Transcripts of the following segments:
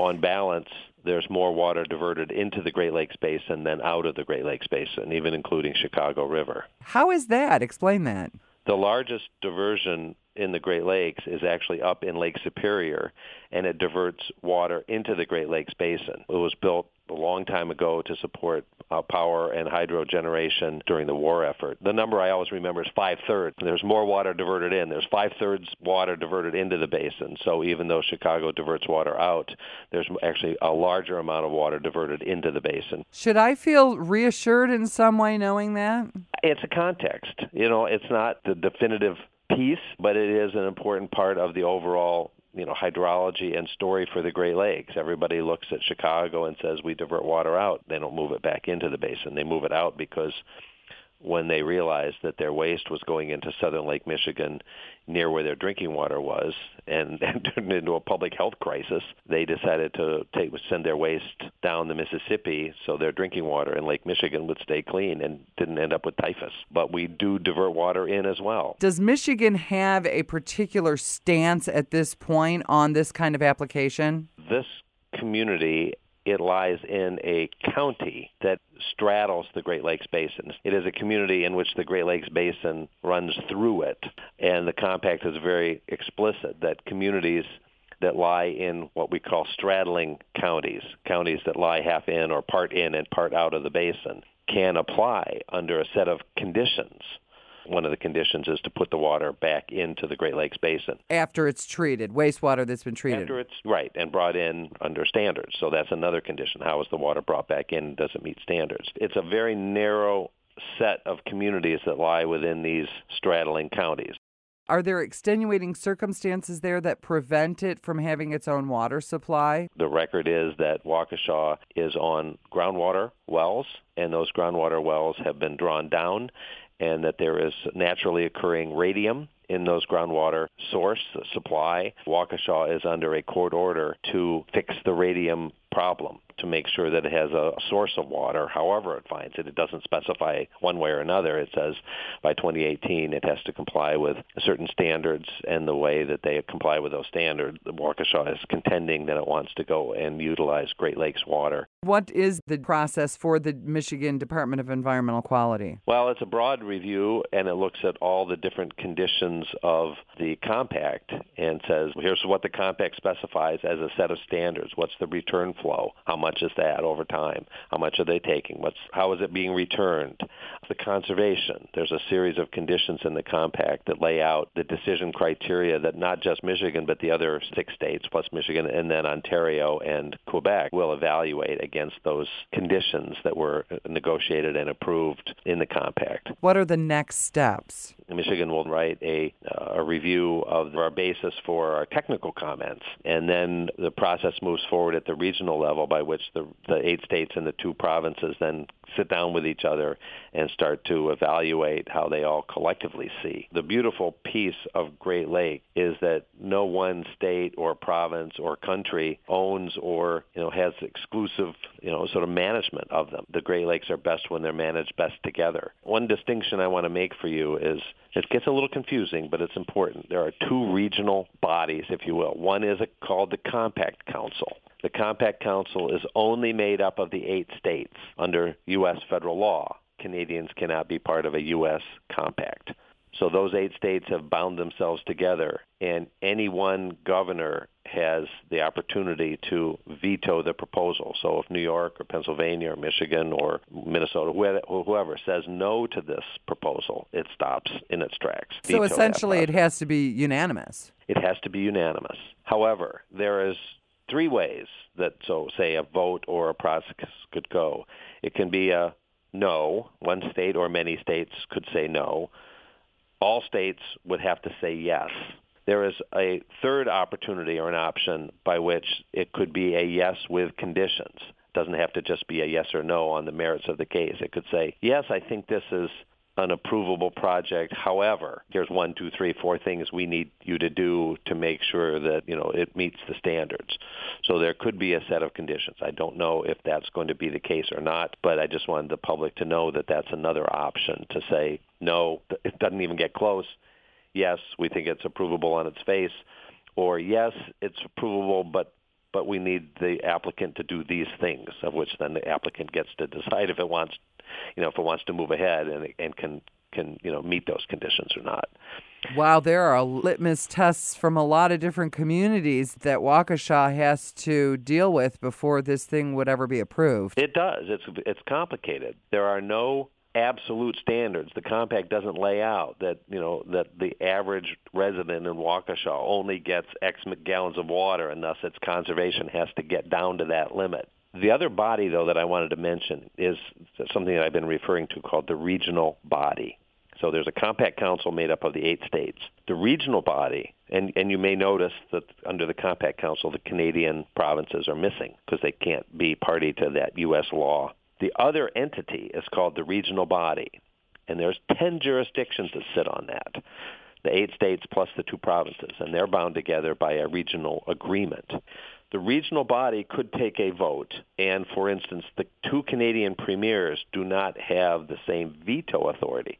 on balance, there's more water diverted into the Great Lakes Basin than out of the Great Lakes Basin, even including Chicago River. How is that? Explain that. The largest diversion in the Great Lakes is actually up in Lake Superior, and it diverts water into the Great Lakes Basin. It was built a long time ago to support uh, power and hydro generation during the war effort. The number I always remember is five thirds. There's more water diverted in. There's five thirds water diverted into the basin. So even though Chicago diverts water out, there's actually a larger amount of water diverted into the basin. Should I feel reassured in some way knowing that? It's a context. You know, it's not the definitive piece, but it is an important part of the overall you know hydrology and story for the Great Lakes. Everybody looks at Chicago and says we divert water out. They don't move it back into the basin. They move it out because when they realized that their waste was going into southern Lake Michigan near where their drinking water was and, and turned into a public health crisis, they decided to take send their waste down the Mississippi so their drinking water in Lake Michigan would stay clean and didn't end up with typhus. But we do divert water in as well. Does Michigan have a particular stance at this point on this kind of application? This community it lies in a county that straddles the Great Lakes Basin. It is a community in which the Great Lakes Basin runs through it, and the compact is very explicit that communities that lie in what we call straddling counties, counties that lie half in or part in and part out of the basin, can apply under a set of conditions one of the conditions is to put the water back into the Great Lakes Basin. After it's treated, wastewater that's been treated. After it's, right, and brought in under standards. So that's another condition. How is the water brought back in? Does it meet standards? It's a very narrow set of communities that lie within these straddling counties. Are there extenuating circumstances there that prevent it from having its own water supply? The record is that Waukesha is on groundwater wells, and those groundwater wells have been drawn down and that there is naturally occurring radium in those groundwater source supply. Waukesha is under a court order to fix the radium problem to make sure that it has a source of water, however it finds it. It doesn't specify one way or another. It says by 2018 it has to comply with certain standards, and the way that they comply with those standards, Waukesha is contending that it wants to go and utilize Great Lakes water. What is the process for the Michigan Department of Environmental Quality? Well, it's a broad review, and it looks at all the different conditions of the compact and says, here's what the compact specifies as a set of standards. What's the return flow? How much is that over time? How much are they taking? What's how is it being returned? The conservation. There's a series of conditions in the compact that lay out the decision criteria that not just Michigan but the other six states plus Michigan and then Ontario and Quebec will evaluate against those conditions that were negotiated and approved in the compact. What are the next steps? Michigan will write a, uh, a review of our basis for our technical comments, and then the process moves forward at the regional level by which the, the eight states and the two provinces then sit down with each other and start to evaluate how they all collectively see. The beautiful piece of Great Lake is that no one state or province or country owns or you know has exclusive you know sort of management of them. The Great Lakes are best when they're managed best together. One distinction I want to make for you is it gets a little confusing, but it's important. There are two regional bodies, if you will. One is a, called the Compact Council. The Compact Council is only made up of the eight states under U.S. federal law. Canadians cannot be part of a U.S. compact. So those eight states have bound themselves together, and any one governor has the opportunity to veto the proposal. So if New York or Pennsylvania or Michigan or Minnesota, whoever says no to this proposal, it stops in its tracks. So essentially, it has to be unanimous. It has to be unanimous. However, there is three ways that, so say, a vote or a process could go. It can be a no. One state or many states could say no. All states would have to say yes. There is a third opportunity or an option by which it could be a yes with conditions. It doesn't have to just be a yes or no on the merits of the case. It could say, yes, I think this is an approvable project. However, here's one, two, three, four things we need you to do to make sure that you know it meets the standards. So there could be a set of conditions. I don't know if that's going to be the case or not, but I just wanted the public to know that that's another option to say no, it doesn't even get close. Yes, we think it's approvable on its face, or yes, it's approvable, but but we need the applicant to do these things, of which then the applicant gets to decide if it wants, you know, if it wants to move ahead and and can can you know meet those conditions or not. Wow, there are litmus tests from a lot of different communities that Waukesha has to deal with before this thing would ever be approved. It does. It's it's complicated. There are no absolute standards. The compact doesn't lay out that you know that the average resident in Waukesha only gets X gallons of water, and thus its conservation has to get down to that limit. The other body, though, that I wanted to mention is something that I've been referring to called the regional body. So there's a compact council made up of the eight states. The regional body, and, and you may notice that under the compact council, the Canadian provinces are missing because they can't be party to that U.S. law the other entity is called the regional body, and there's 10 jurisdictions that sit on that, the eight states plus the two provinces, and they're bound together by a regional agreement. The regional body could take a vote, and for instance, the two Canadian premiers do not have the same veto authority.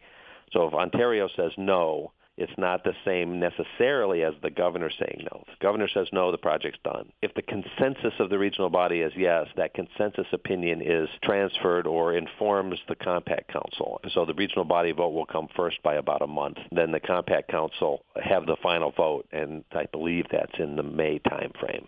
So if Ontario says no, it's not the same necessarily as the governor saying no. If the governor says no, the project's done. If the consensus of the regional body is yes, that consensus opinion is transferred or informs the compact council. So the regional body vote will come first by about a month. Then the compact council have the final vote, and I believe that's in the May timeframe.